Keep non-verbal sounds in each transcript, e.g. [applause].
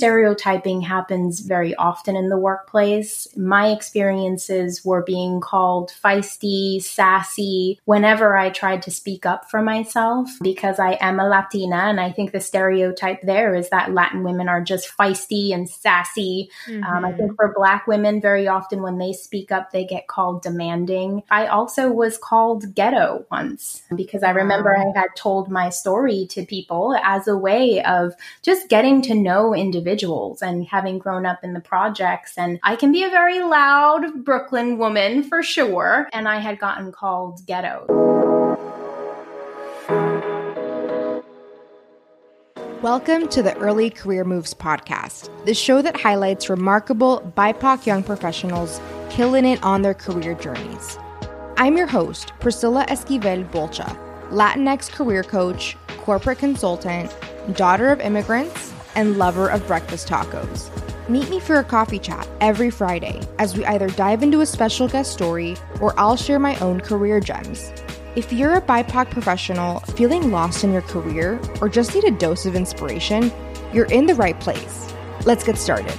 stereotyping happens very often in the workplace. My experiences were being called feisty, sassy whenever I tried to speak up for myself because I am a Latina. And I think the stereotype there is that Latin women are just feisty and sassy. Mm-hmm. Um, I think for Black women, very often when they speak up, they get called demanding. I also was called ghetto once because I remember I had told my story to people as a way of just getting to know individuals and having grown up in the projects. And I can be a very loud Brooklyn woman for sure. And I had gotten called ghetto. Welcome to the Early Career Moves podcast, the show that highlights remarkable BIPOC young professionals killing it on their career journeys. I'm your host, Priscilla Esquivel Bolcha, Latinx career coach, corporate consultant, daughter of immigrants, and lover of breakfast tacos. Meet me for a coffee chat every Friday as we either dive into a special guest story or I'll share my own career gems. If you're a BIPOC professional feeling lost in your career or just need a dose of inspiration, you're in the right place. Let's get started.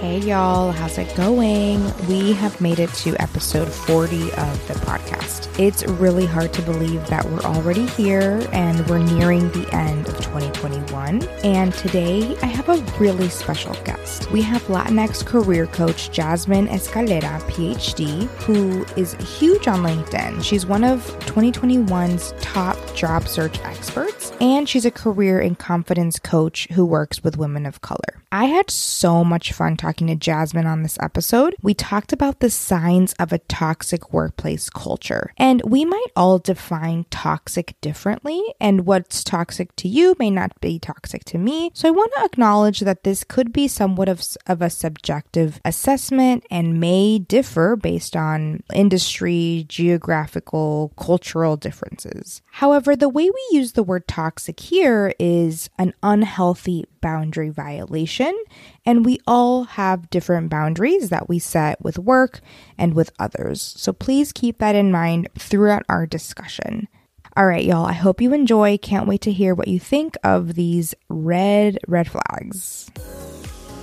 Hey y'all, how's it going? We have made it to episode 40 of the podcast. It's really hard to believe that we're already here and we're nearing the end of 2021. And today I have a really special guest. We have Latinx career coach Jasmine Escalera, PhD, who is huge on LinkedIn. She's one of 2021's top job search experts, and she's a career and confidence coach who works with women of color. I had so much fun talking to Jasmine on this episode. We talked about the signs of a toxic workplace culture, and we might all define toxic differently, and what's toxic to you may not be toxic to me. So I want to acknowledge that this could be somewhat of, of a subjective assessment and may differ based on industry, geographical, cultural differences. However, the way we use the word toxic here is an unhealthy boundary violation, and we all have different boundaries that we set with work and with others. So please keep that in mind throughout our discussion. All right, y'all, I hope you enjoy. Can't wait to hear what you think of these red, red flags.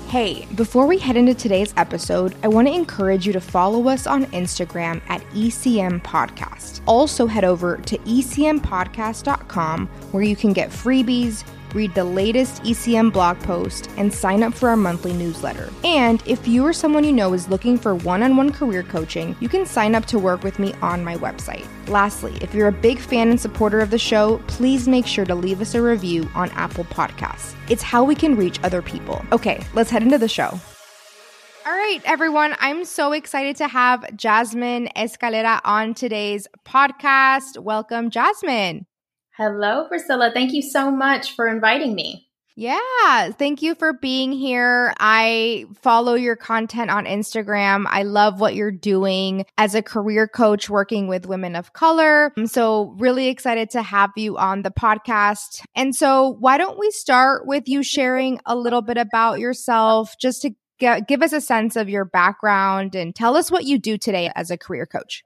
Hey, before we head into today's episode, I want to encourage you to follow us on Instagram at ECM Podcast. Also, head over to ecmpodcast.com where you can get freebies read the latest ECM blog post, and sign up for our monthly newsletter. And if you or someone you know is looking for one on one career coaching, you can sign up to work with me on my website. Lastly, if you're a big fan and supporter of the show, please make sure to leave us a review on Apple Podcasts. It's how we can reach other people. Okay, let's head into the show. All right, everyone. I'm so excited to have Jasmine Escalera on today's podcast. Welcome, Jasmine. Hello, Priscilla. Thank you so much for inviting me. Yeah, thank you for being here. I follow your content on Instagram. I love what you're doing as a career coach working with women of color. I'm so really excited to have you on the podcast. And so, why don't we start with you sharing a little bit about yourself just to get, give us a sense of your background and tell us what you do today as a career coach?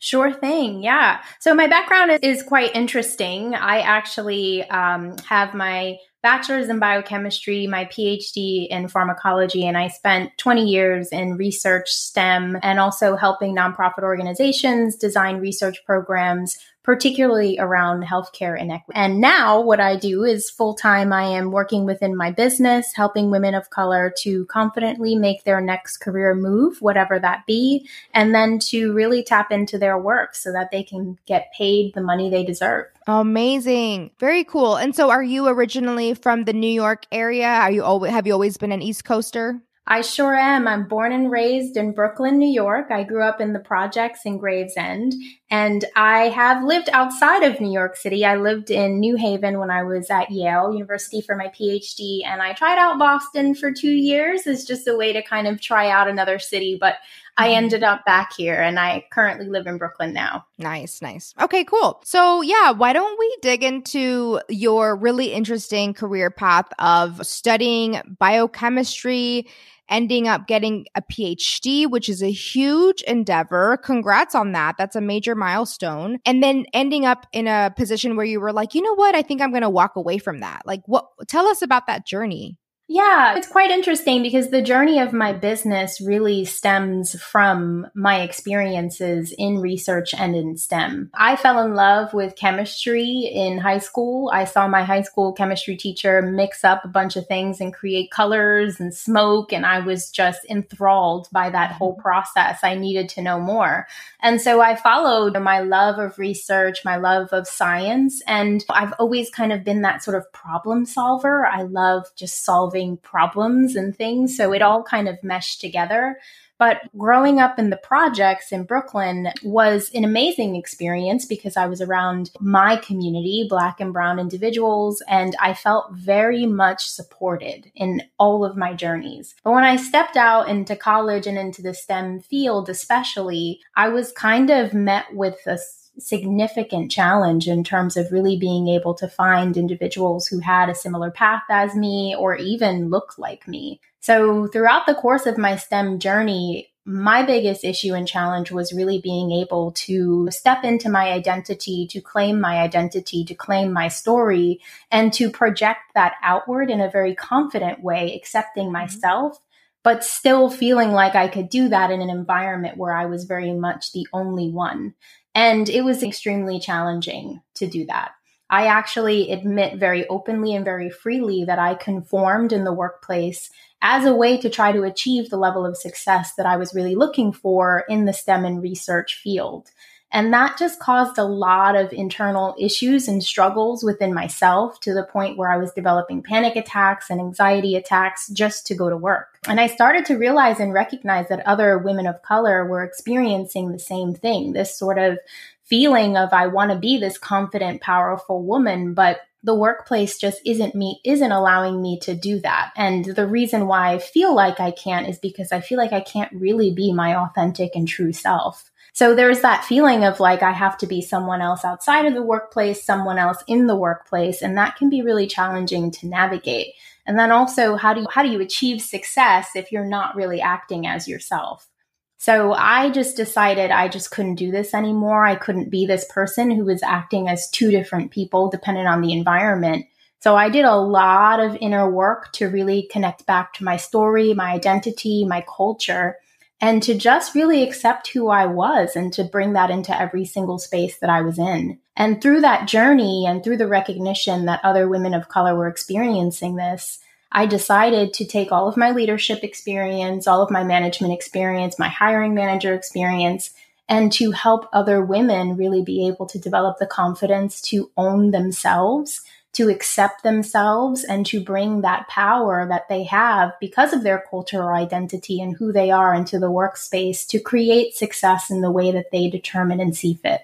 Sure thing. Yeah. So my background is, is quite interesting. I actually um, have my bachelor's in biochemistry, my PhD in pharmacology, and I spent 20 years in research STEM and also helping nonprofit organizations design research programs particularly around healthcare inequity. And now what I do is full time, I am working within my business, helping women of color to confidently make their next career move, whatever that be, and then to really tap into their work so that they can get paid the money they deserve. Amazing. Very cool. And so are you originally from the New York area? Are you always have you always been an East Coaster? I sure am. I'm born and raised in Brooklyn, New York. I grew up in the projects in Gravesend, and I have lived outside of New York City. I lived in New Haven when I was at Yale University for my PhD, and I tried out Boston for two years as just a way to kind of try out another city. But I mm-hmm. ended up back here and I currently live in Brooklyn now. Nice, nice. Okay, cool. So, yeah, why don't we dig into your really interesting career path of studying biochemistry ending up getting a PhD, which is a huge endeavor. Congrats on that. That's a major milestone. And then ending up in a position where you were like, you know what? I think I'm going to walk away from that. Like, what? Tell us about that journey. Yeah, it's quite interesting because the journey of my business really stems from my experiences in research and in STEM. I fell in love with chemistry in high school. I saw my high school chemistry teacher mix up a bunch of things and create colors and smoke, and I was just enthralled by that whole process. I needed to know more. And so I followed my love of research, my love of science, and I've always kind of been that sort of problem solver. I love just solving solving problems and things. So it all kind of meshed together. But growing up in the projects in Brooklyn was an amazing experience because I was around my community, Black and Brown individuals, and I felt very much supported in all of my journeys. But when I stepped out into college and into the STEM field, especially, I was kind of met with a significant challenge in terms of really being able to find individuals who had a similar path as me or even look like me. So, throughout the course of my STEM journey, my biggest issue and challenge was really being able to step into my identity, to claim my identity, to claim my story, and to project that outward in a very confident way, accepting mm-hmm. myself, but still feeling like I could do that in an environment where I was very much the only one. And it was extremely challenging to do that. I actually admit very openly and very freely that I conformed in the workplace as a way to try to achieve the level of success that I was really looking for in the STEM and research field. And that just caused a lot of internal issues and struggles within myself to the point where I was developing panic attacks and anxiety attacks just to go to work. And I started to realize and recognize that other women of color were experiencing the same thing this sort of feeling of, I want to be this confident, powerful woman, but the workplace just isn't me isn't allowing me to do that and the reason why i feel like i can't is because i feel like i can't really be my authentic and true self so there's that feeling of like, I have to be someone else outside of the workplace, someone else in the workplace. And that can be really challenging to navigate. And then also, how do you, how do you achieve success if you're not really acting as yourself? So I just decided I just couldn't do this anymore. I couldn't be this person who was acting as two different people dependent on the environment. So I did a lot of inner work to really connect back to my story, my identity, my culture and to just really accept who I was and to bring that into every single space that I was in. And through that journey and through the recognition that other women of color were experiencing this, I decided to take all of my leadership experience, all of my management experience, my hiring manager experience, and to help other women really be able to develop the confidence to own themselves to accept themselves and to bring that power that they have because of their cultural identity and who they are into the workspace to create success in the way that they determine and see fit.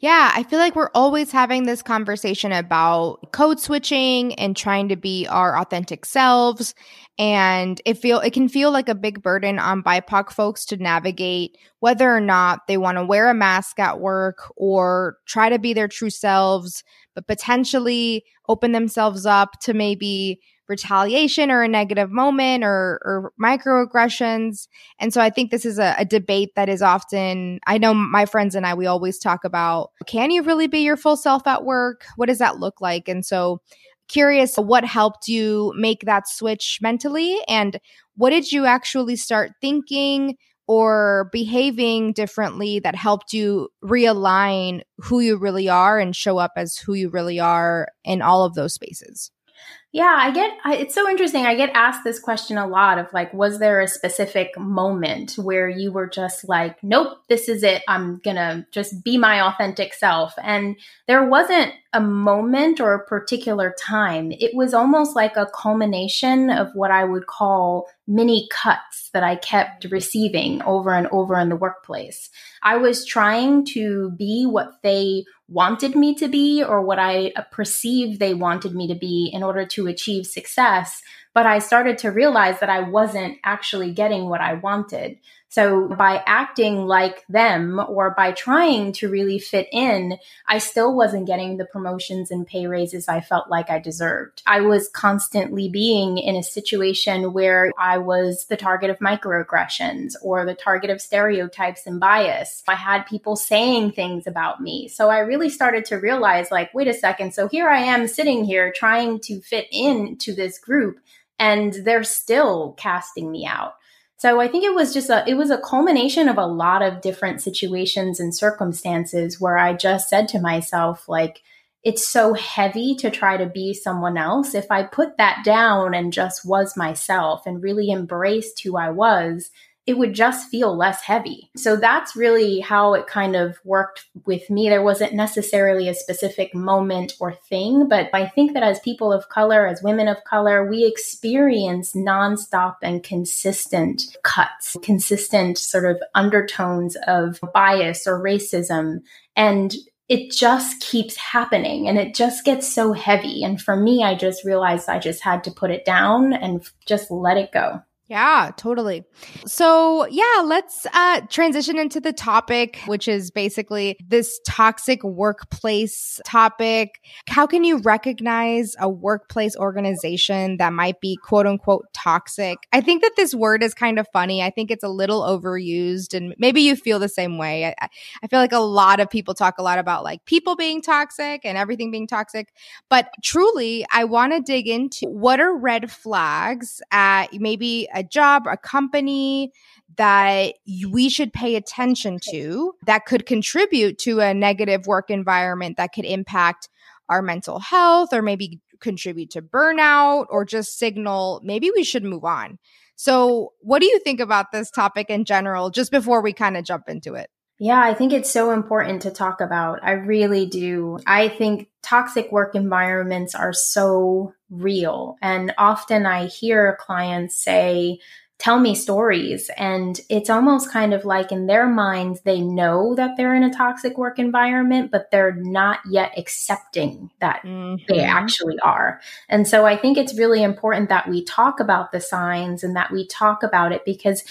Yeah, I feel like we're always having this conversation about code switching and trying to be our authentic selves. And it feel it can feel like a big burden on BIPOC folks to navigate whether or not they want to wear a mask at work or try to be their true selves, but potentially open themselves up to maybe retaliation or a negative moment or, or microaggressions. And so I think this is a, a, debate that is often, I know my friends and I, we always talk about can you really be your full self at work? What does that look like? And so curious what helped you make that switch mentally and what did you actually start thinking or behaving differently that helped you realign who you really are and show up as who you really are in all of those spaces? Yeah, I get I, it's so interesting. I get asked this question a lot of like, was there a specific moment where you were just like, nope, this is it. I'm gonna just be my authentic self. And there wasn't a moment or a particular time. It was almost like a culmination of what I would call mini cuts that I kept receiving over and over in the workplace. I was trying to be what they wanted me to be or what I perceived they wanted me to be in order to achieve success. But I started to realize that I wasn't actually getting what I wanted. So by acting like them or by trying to really fit in, I still wasn't getting the promotions and pay raises I felt like I deserved. I was constantly being in a situation where I was the target of microaggressions or the target of stereotypes and bias. I had people saying things about me. So I really started to realize like, wait a second. So here I am sitting here trying to fit into this group and they're still casting me out. So I think it was just a it was a culmination of a lot of different situations and circumstances where I just said to myself like it's so heavy to try to be someone else. If I put that down and just was myself and really embraced who I was, it would just feel less heavy. So that's really how it kind of worked with me. There wasn't necessarily a specific moment or thing, but I think that as people of color, as women of color, we experience nonstop and consistent cuts, consistent sort of undertones of bias or racism. And it just keeps happening and it just gets so heavy. And for me, I just realized I just had to put it down and just let it go. Yeah, totally. So, yeah, let's uh, transition into the topic, which is basically this toxic workplace topic. How can you recognize a workplace organization that might be quote unquote toxic? I think that this word is kind of funny. I think it's a little overused, and maybe you feel the same way. I, I feel like a lot of people talk a lot about like people being toxic and everything being toxic. But truly, I want to dig into what are red flags at maybe a job, a company that we should pay attention to that could contribute to a negative work environment that could impact our mental health or maybe contribute to burnout or just signal maybe we should move on. So, what do you think about this topic in general, just before we kind of jump into it? Yeah, I think it's so important to talk about. I really do. I think toxic work environments are so real. And often I hear clients say, tell me stories. And it's almost kind of like in their minds, they know that they're in a toxic work environment, but they're not yet accepting that mm-hmm. they actually are. And so I think it's really important that we talk about the signs and that we talk about it because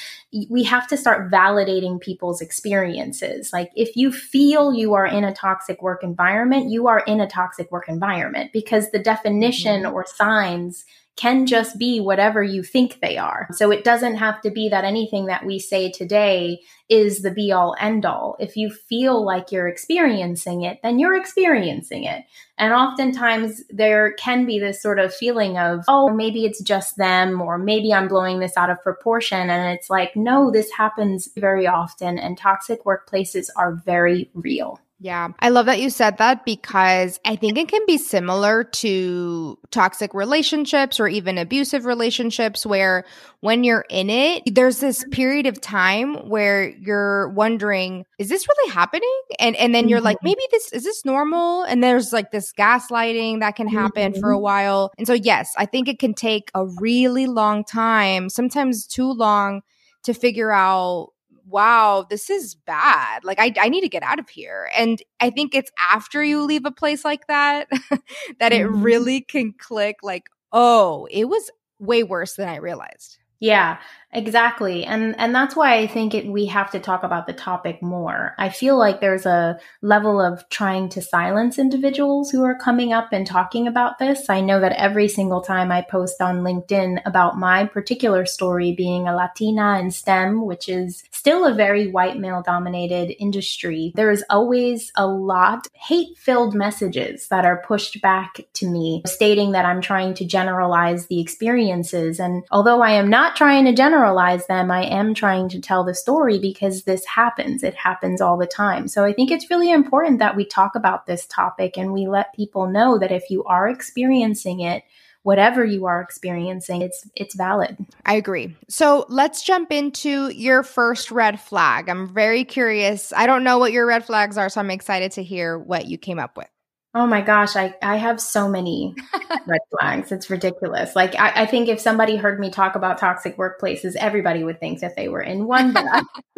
we have to start validating people's experiences. Like if you feel you are in a toxic work environment, you are in a toxic work environment because the definition mm-hmm. or signs can just be whatever you think they are. So it doesn't have to be that anything that we say today is the be all end all. If you feel like you're experiencing it, then you're experiencing it. And oftentimes there can be this sort of feeling of, oh, maybe it's just them, or maybe I'm blowing this out of proportion. And it's like, no, this happens very often, and toxic workplaces are very real. Yeah. I love that you said that because I think it can be similar to toxic relationships or even abusive relationships where when you're in it, there's this period of time where you're wondering, is this really happening? And and then you're like, mm-hmm. maybe this is this normal? And there's like this gaslighting that can happen mm-hmm. for a mm-hmm. while. And so yes, I think it can take a really long time, sometimes too long to figure out wow, this is bad. Like, I, I need to get out of here. And I think it's after you leave a place like that [laughs] that it mm-hmm. really can click like, oh, it was way worse than I realized. Yeah, exactly. And and that's why I think it, we have to talk about the topic more. I feel like there's a level of trying to silence individuals who are coming up and talking about this. I know that every single time I post on LinkedIn about my particular story being a Latina in STEM, which is still a very white male dominated industry, there is always a lot hate-filled messages that are pushed back to me stating that I'm trying to generalize the experiences and although I am not not trying to generalize them. I am trying to tell the story because this happens. It happens all the time. So I think it's really important that we talk about this topic and we let people know that if you are experiencing it, whatever you are experiencing it's it's valid i agree so let's jump into your first red flag i'm very curious i don't know what your red flags are so i'm excited to hear what you came up with Oh my gosh, I, I have so many [laughs] red flags. It's ridiculous. Like, I, I, think if somebody heard me talk about toxic workplaces, everybody would think that they were in one. [laughs] [laughs]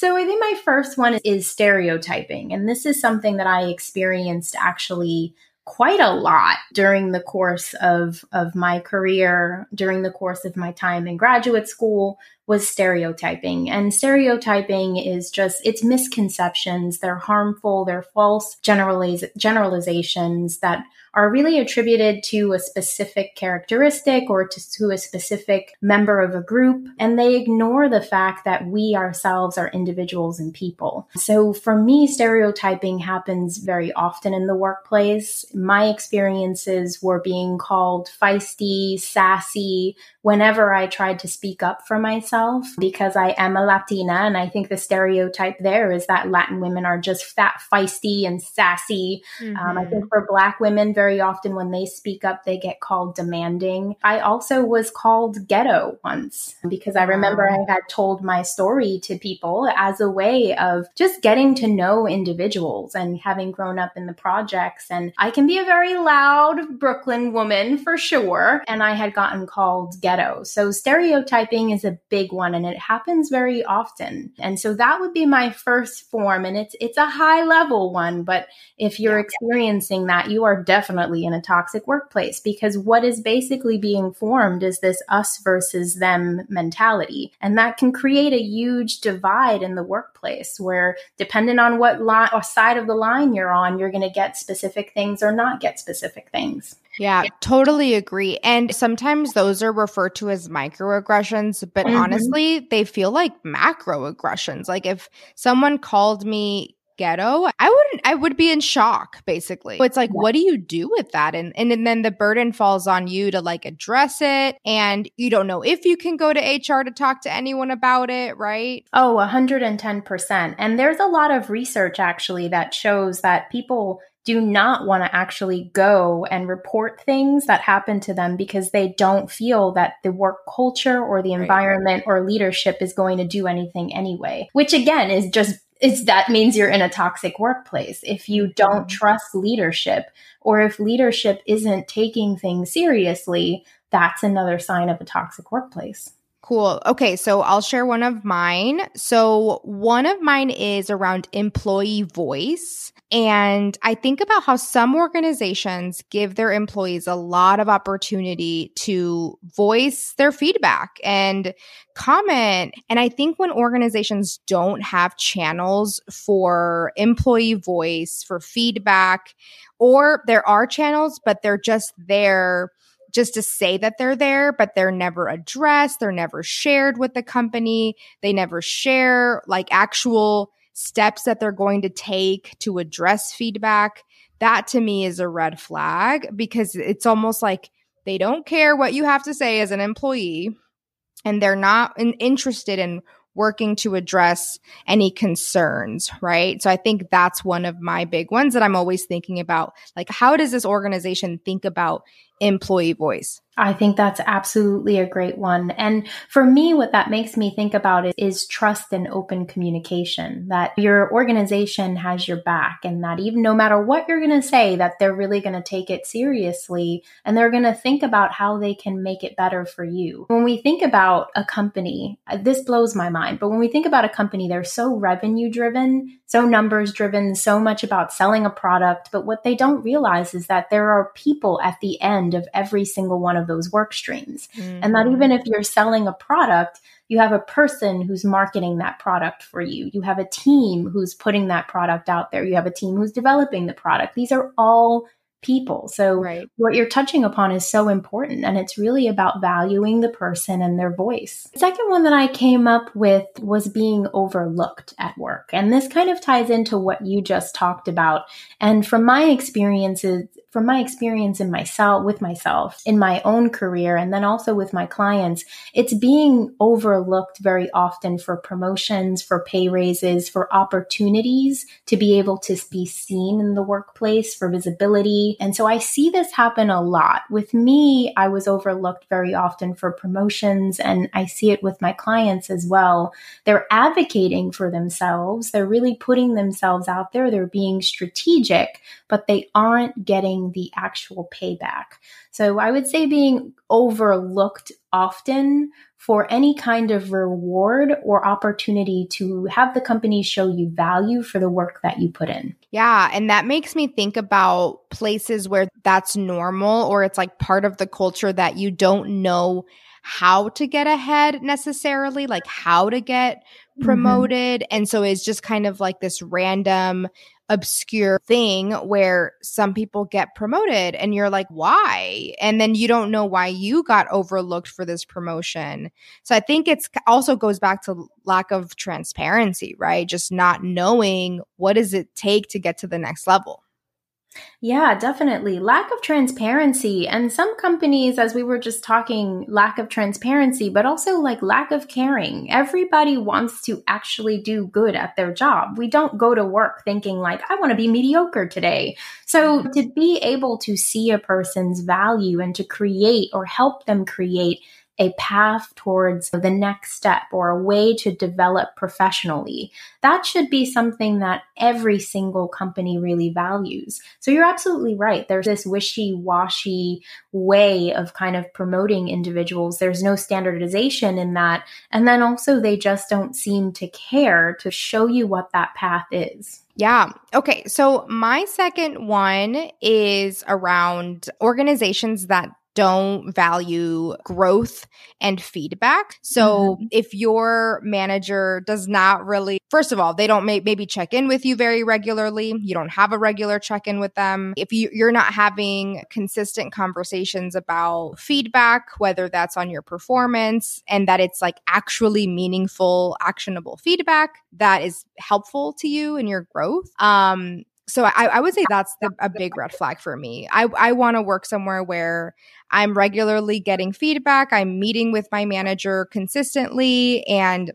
So I think my first one is stereotyping. And this is something that I experienced actually quite a lot during the course of, of my career, during the course of my time in graduate school, was stereotyping. And stereotyping is just, it's misconceptions. They're harmful. They're false generaliz- generalizations that are really attributed to a specific characteristic or to, to, a specific member of a group. And they ignore the fact that we ourselves are individuals and people. So for me, stereotyping happens very often in the workplace. My experiences were being called feisty, sassy, whenever I tried to speak up for myself because I am a Latina. And I think the stereotype there is that Latin women are just fat, feisty, and sassy. Mm-hmm. Um, I think mm-hmm. for Black women, very often when they speak up, they get called demanding. I also was called ghetto once because I remember. I had told my story to people as a way of just getting to know individuals and having grown up in the projects. And I can be a very loud Brooklyn woman for sure. And I had gotten called ghetto. So stereotyping is a big one and it happens very often. And so that would be my first form and it's it's a high level one, but if you're yeah. experiencing that, you are definitely in a toxic workplace because what is basically being formed is this us versus them mentality. And that can create a huge divide in the workplace where depending on what line or side of the line you're on, you're going to get specific things or not get specific things. Yeah, totally agree. And sometimes those are referred to as microaggressions, but mm-hmm. honestly, they feel like macroaggressions. Like if someone called me ghetto, I wouldn't I would be in shock basically. It's like yeah. what do you do with that? And, and and then the burden falls on you to like address it and you don't know if you can go to HR to talk to anyone about it, right? Oh, 110%. And there's a lot of research actually that shows that people do not want to actually go and report things that happen to them because they don't feel that the work culture or the environment right. or leadership is going to do anything anyway, which again is just is that means you're in a toxic workplace. If you mm-hmm. don't trust leadership or if leadership isn't taking things seriously, that's another sign of a toxic workplace. Cool. Okay, so I'll share one of mine. So, one of mine is around employee voice. And I think about how some organizations give their employees a lot of opportunity to voice their feedback and comment. And I think when organizations don't have channels for employee voice, for feedback, or there are channels, but they're just there just to say that they're there, but they're never addressed. They're never shared with the company. They never share like actual steps that they're going to take to address feedback. That to me is a red flag because it's almost like they don't care what you have to say as an employee and they're not in- interested in working to address any concerns, right? So I think that's one of my big ones that I'm always thinking about. Like, how does this organization think about employee voice? I think that's absolutely a great one. And for me, what that makes me think about is, is, trust and open communication that your organization has your back and that even no matter what you're going to say, that they're really going to take it seriously and they're going to think about how they can make it better for you. When we think about a company, uh, this blows my mind, but when we think about a company, they're so revenue driven, so numbers driven, so much about selling a product. But what they don't realize is that there are people at the end of every single one of those work streams. Mm-hmm. And that even if you're selling a product, you have a person who's marketing that product for you. You have a team who's putting that product out there. You have a team who's developing the product. These are all people. So right. what you're touching upon is so important and it's really about valuing the person and their voice. The second one that I came up with was being overlooked at work. And this kind of ties into what you just talked about. And from my experiences, from my experience in myself with myself in my own career and then also with my clients it's being overlooked very often for promotions for pay raises for opportunities to be able to be seen in the workplace for visibility and so i see this happen a lot. With me i was overlooked very often for promotions and i see it with my clients as well. They're advocating for themselves. They're really putting themselves out there. They're being strategic but they aren't getting the actual payback. So I would say being overlooked often for any kind of reward or opportunity to have the company show you value for the work that you put in. Yeah. And that makes me think about places where that's normal or it's like part of the culture that you don't know how to get ahead necessarily, like how to get mm-hmm. promoted. Mm-hmm. And so it's just kind of like this random obscure thing where some people get promoted and you're like, why? And then you don't know why you got overlooked for this promotion. So I think it's also goes back to lack of transparency, right? Just not knowing what does it take to get to the next level. Yeah, definitely. Lack of transparency. And some companies, as we were just talking, lack of transparency, but also like lack of caring. Everybody wants to actually do good at their job. We don't go to work thinking, like, I want to be mediocre today. So mm-hmm. to be able to see a person's value and to create or help them create a path towards the next step or a way to develop professionally. That should be something that every single company really values. So you're absolutely right. There's this wishy washy way of kind of promoting individuals. There's no standardization in that. And then also, they just don't seem to care to show you what that path is. Yeah. Okay. So my second one is around organizations that don't value growth and feedback. So mm-hmm. if your manager does not really, first of all, they don't may- maybe check in with you very regularly. You don't have a regular check in with them. If you, you're not having consistent conversations about feedback, whether that's on your performance and that it's like actually meaningful, actionable feedback that is helpful to you and your growth. Um, so I, I, would say that's the, a big red flag for me. I, I want to work somewhere where I'm regularly getting feedback. I'm meeting with my manager consistently and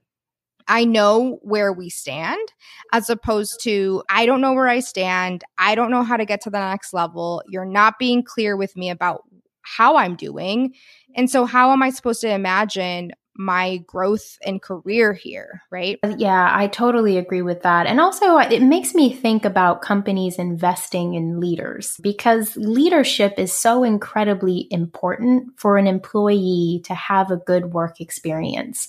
I know where we stand as opposed to I don't know where I stand. I don't know how to get to the next level. You're not being clear with me about how I'm doing. And so, how am I supposed to imagine my growth and career here, right? Uh, yeah, I totally agree with that. And also, it makes me think about companies investing in leaders because leadership is so incredibly important for an employee to have a good work experience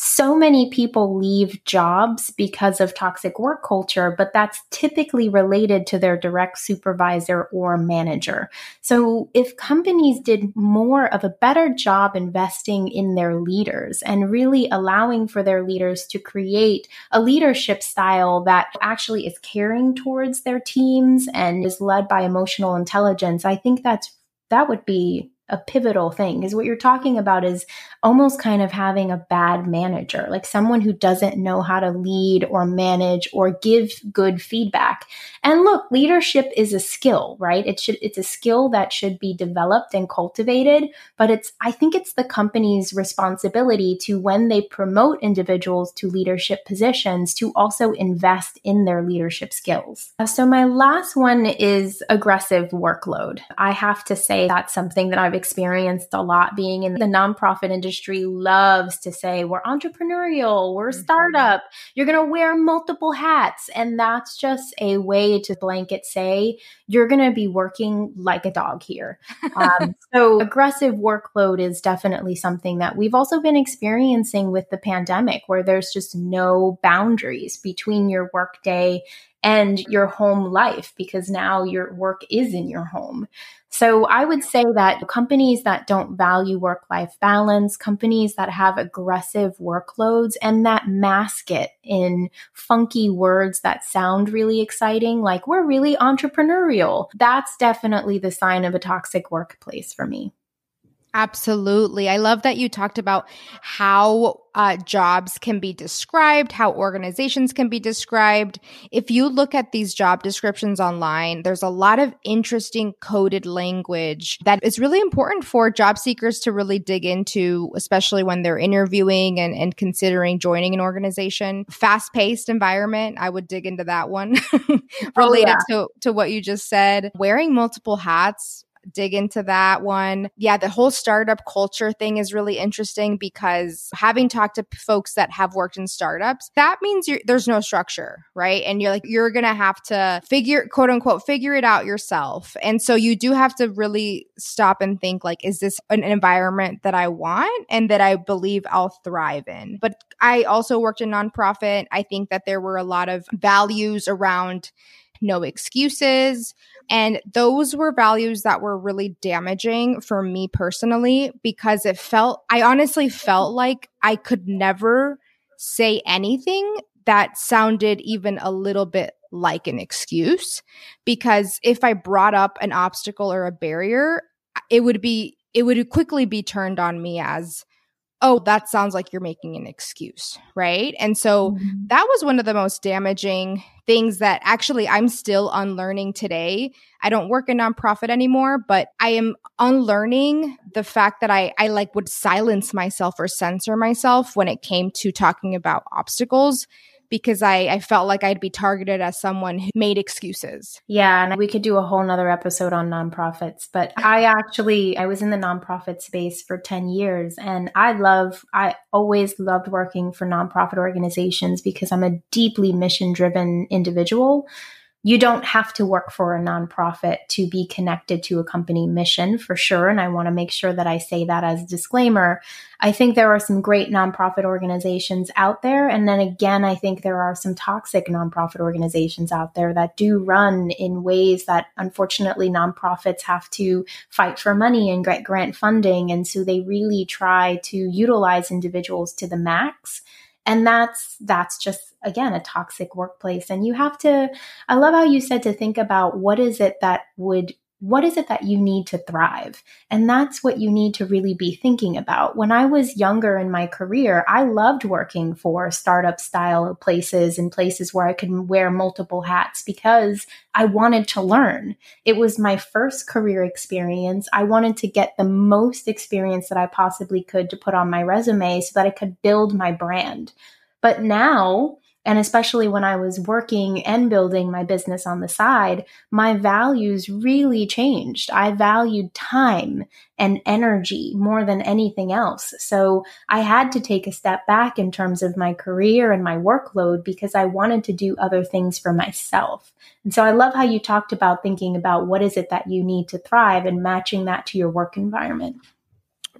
so many people leave jobs because of toxic work culture, but that's typically related to their direct supervisor or manager. So if companies did more of a better job investing in their leaders and really allowing for their leaders to create a leadership style that actually is caring towards their teams and is led by emotional intelligence, I think that's that would be a pivotal thing because what you're talking about is almost kind of having a bad manager, like someone who doesn't know how to lead or manage or give good feedback. And look, leadership is a skill, right? It should it's a skill that should be developed and cultivated, but it's I think it's the company's responsibility to when they promote individuals to leadership positions to also invest in their leadership skills. So my last one is aggressive workload. I have to say that's something that I've experienced a lot being in the nonprofit industry loves to say we're entrepreneurial, we're a mm-hmm. startup, you're going to wear multiple hats. And that's just a way to blanket say you're going to be working like a dog here. Um, [laughs] so aggressive workload is definitely something that we've also been experiencing with the pandemic where there's just no boundaries between your workday and your home life because now your work is in your home. So I would say that companies that don't value work life balance, companies that have aggressive workloads and that mask it in funky words that sound really exciting, like we're really entrepreneurial, that's definitely the sign of a toxic workplace for me. Absolutely. I love that you talked about how uh, jobs can be described, how organizations can be described. If you look at these job descriptions online, there's a lot of interesting coded language that is really important for job seekers to really dig into, especially when they're interviewing and, and considering joining an organization. Fast paced environment, I would dig into that one [laughs] related oh, yeah. to, to what you just said. Wearing multiple hats dig into that one. Yeah, the whole startup culture thing is really interesting because having talked to folks that have worked in startups, that means there's no structure, right? And you're like, you're going to have to figure, quote unquote, figure it out yourself. And so you do have to really stop and think, like, is this an environment that I want and that I believe I'll thrive in? But I also worked in nonprofit. I think that there were a lot of values around no excuses. And those were values that were really damaging for me personally because it felt, I honestly felt like I could never say anything that sounded even a little bit like an excuse. Because if I brought up an obstacle or a barrier, it would be, it would quickly be turned on me as, oh, that sounds like you're making an excuse, right? And so mm-hmm. that was one of the most damaging things that actually I'm still unlearning today. I don't work in nonprofit anymore, but I am unlearning the fact that I, I like would silence myself or censor myself when it came to talking about obstacles because I, I felt like I'd be targeted as someone who made excuses. Yeah, and we could do a whole nother episode on nonprofits. But I actually I was in the nonprofit space for 10 years and I love I always loved working for nonprofit organizations because I'm a deeply mission driven individual you don't have to work for a nonprofit to be connected to a company mission for sure. And I want to make sure that I say that as a disclaimer. I think there are some great nonprofit organizations out there. And then again, I think there are some toxic nonprofit organizations out there that do run in ways that unfortunately nonprofits have to fight for money and get grant funding. And so they really try to utilize individuals to the max and that's that's just again a toxic workplace and you have to i love how you said to think about what is it that would what is it that you need to thrive? And that's what you need to really be thinking about. When I was younger in my career, I loved working for startup style places and places where I could wear multiple hats because I wanted to learn. It was my first career experience. I wanted to get the most experience that I possibly could to put on my resume so that I could build my brand. But now, and especially when I was working and building my business on the side, my values really changed. I valued time and energy more than anything else. So I had to take a step back in terms of my career and my workload because I wanted to do other things for myself. And so I love how you talked about thinking about what is it that you need to thrive and matching that to your work environment.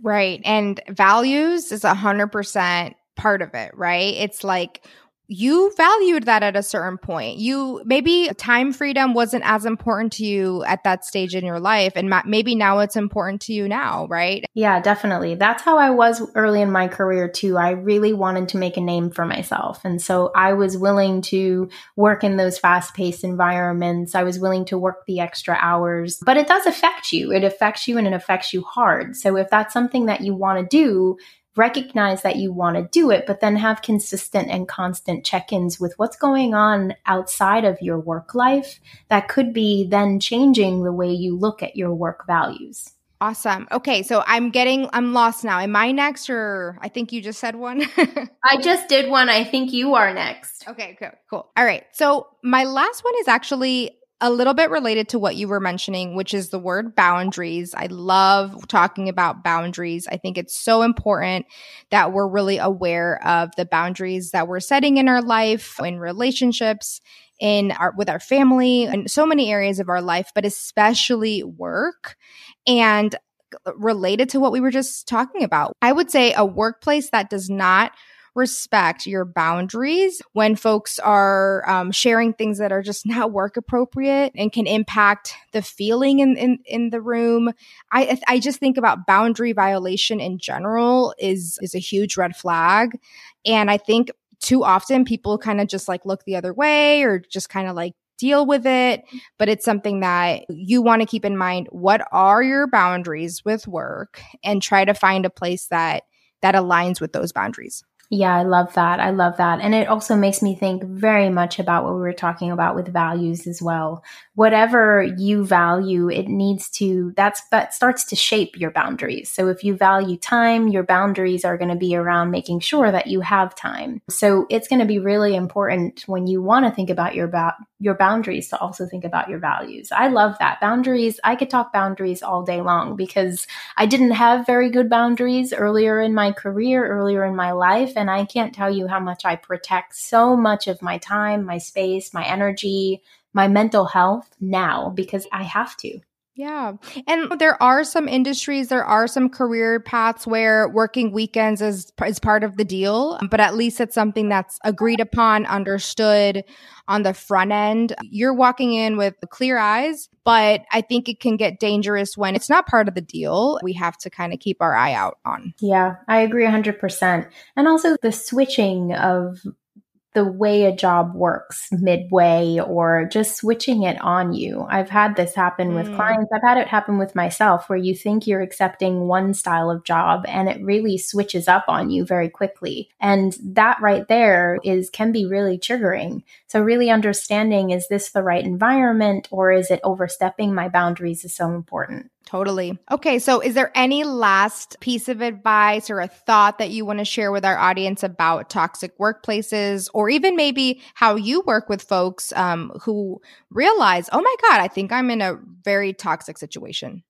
Right. And values is a hundred percent part of it, right? It's like you valued that at a certain point. You maybe time freedom wasn't as important to you at that stage in your life, and ma- maybe now it's important to you now, right? Yeah, definitely. That's how I was early in my career too. I really wanted to make a name for myself. And so I was willing to work in those fast paced environments. I was willing to work the extra hours, but it does affect you. It affects you and it affects you hard. So if that's something that you want to do, recognize that you want to do it, but then have consistent and constant check ins with what's going on outside of your work life that could be then changing the way you look at your work values. Awesome. Okay, so I'm getting I'm lost now. Am I next or I think you just said one? [laughs] I just did one. I think you are next. Okay, cool. Cool. All right. So my last one is actually a little bit related to what you were mentioning, which is the word boundaries. I love talking about boundaries. I think it's so important that we're really aware of the boundaries that we're setting in our life, in relationships, in our with our family, and so many areas of our life, but especially work. And related to what we were just talking about, I would say a workplace that does not respect your boundaries when folks are um, sharing things that are just [laughs] not work appropriate and can impact the feeling in, in, in the room. I, I just think about boundary violation in general is, is a huge red flag. And I think too often people kind of just like look the other way or just kind of like deal with it. But it's something that you want to keep in mind. What are your boundaries with work and try to find a place that that aligns with those boundaries. Yeah, I love that. I love that. And it also makes me think very much about what we were talking about with values as well. Whatever you value, it needs to that's that starts to shape your boundaries. So if you value time, your boundaries are going to be around making sure that you have time. So it's going to be really important when you want to think about your ba- your boundaries to also think about your values. I love that. Boundaries, I could talk boundaries all day long because I didn't have very good boundaries earlier in my career, earlier in my life and I can't tell you how much I protect so much of my time, my space, my energy, my mental health now because I have to. Yeah. And there are some industries, there are some career paths where working weekends is, is part of the deal, but at least it's something that's agreed upon, understood on the front end. You're walking in with clear eyes, but I think it can get dangerous when it's not part of the deal. We have to kind of keep our eye out on. Yeah, I agree 100%. And also the switching of the way a job works midway or just switching it on you. I've had this happen mm. with clients. I've had it happen with myself where you think you're accepting one style of job and it really switches up on you very quickly. And that right there is can be really triggering. So really understanding is this the right environment or is it overstepping my boundaries is so important. Totally. Okay. So, is there any last piece of advice or a thought that you want to share with our audience about toxic workplaces, or even maybe how you work with folks um, who realize, oh my God, I think I'm in a very toxic situation?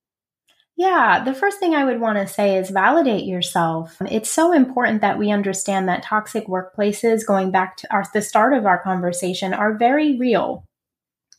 Yeah, the first thing I would want to say is validate yourself. It's so important that we understand that toxic workplaces, going back to our, the start of our conversation, are very real.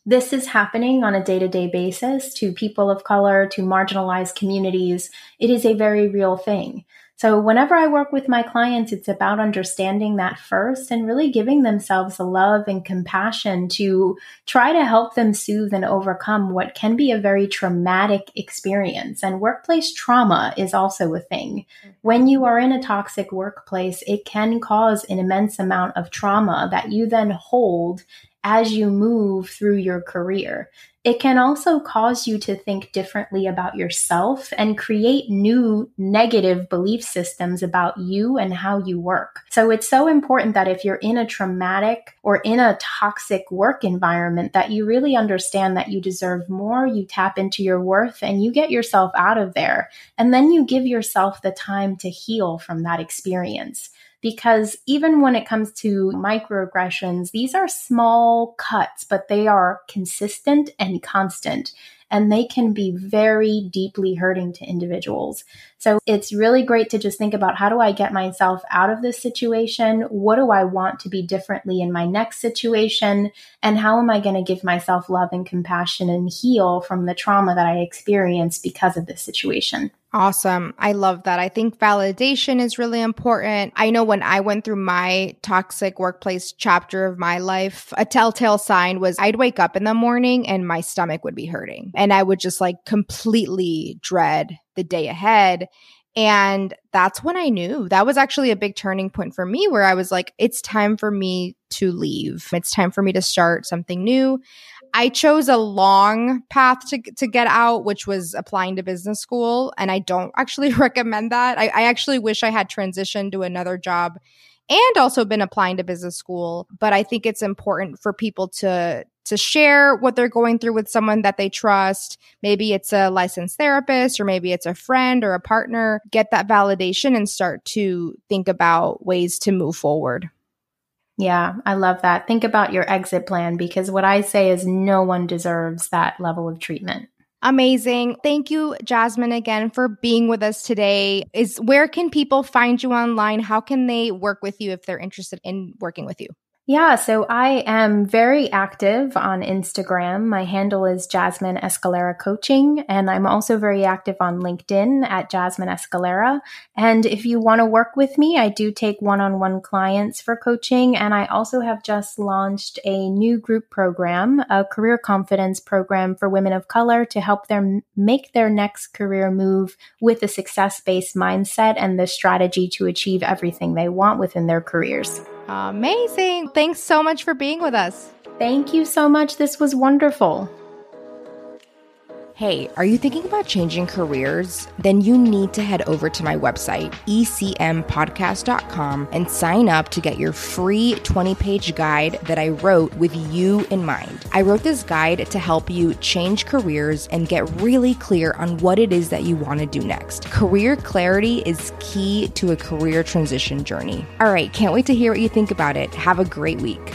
This is happening on a day to day basis to people of color, to marginalized communities. It is a very real thing. So, whenever I work with my clients, it's about understanding that first and really giving themselves the love and compassion to try to help them soothe and overcome what can be a very traumatic experience. And workplace trauma is also a thing. When you are in a toxic workplace, it can cause an immense amount of trauma that you then hold as you move through your career. It can also cause you to think differently about yourself and create new negative belief systems about you and how you work. So it's so important that if you're in a traumatic or in a toxic work environment, that you really understand that you deserve more, you tap into your worth and you get yourself out of there. And then you give yourself the time to heal from that experience because even when it comes to microaggressions, these are small cuts, but they are consistent and constant and they can be very deeply hurting to individuals. So it's really great to just think about how do I get myself out of this situation? What do I want to be differently in my next situation? And how am I going to give myself love and compassion and heal from the trauma that I experienced because of this situation? Awesome. I love that. I think validation is really important. I know when I went through my toxic workplace chapter of my life, a telltale sign was I'd wake up in the morning and my stomach would be hurting. And I would just like completely dread the day ahead. And that's when I knew that was actually a big turning point for me where I was like, it's time for me to leave. It's time for me to start something new. I chose a long path to, to get out, which was applying to business school. And I don't [laughs] actually recommend that. I, I actually wish I had transitioned to another job and also been applying to business school. But I think it's important for people to to share what they're going through with someone that they trust. Maybe it's a licensed therapist or maybe it's a friend or a partner. Get that validation and start to think about ways to move forward. Yeah, I love that. Think about your exit plan because what I say is no one deserves that level of treatment. Amazing. Thank you, Jasmine, again for being with us today. Is where can people find you online? How can they work with you if they're interested in working with you? Yeah, so I am very active on Instagram. My handle is Jasmine Escalera Coaching, and I'm also very active on LinkedIn at Jasmine Escalera. And if you want to work with me, I do take one on one clients for coaching, and I also have just launched a new group program, a career confidence program for women of color to help them make their next career move with a success based mindset and the strategy to achieve everything they want within their careers. Amazing. Thanks so much for being with us. Thank you so much. This was wonderful. Hey, are you thinking about changing careers? Then you need to head over to my website, ecmpodcast.com, and sign up to get your free 20 page guide that I wrote with you in mind. I wrote this guide to help you change careers and get really clear on what it is that you want to do next. Career clarity is key to a career transition journey. All right, can't wait to hear what you think about it. Have a great week.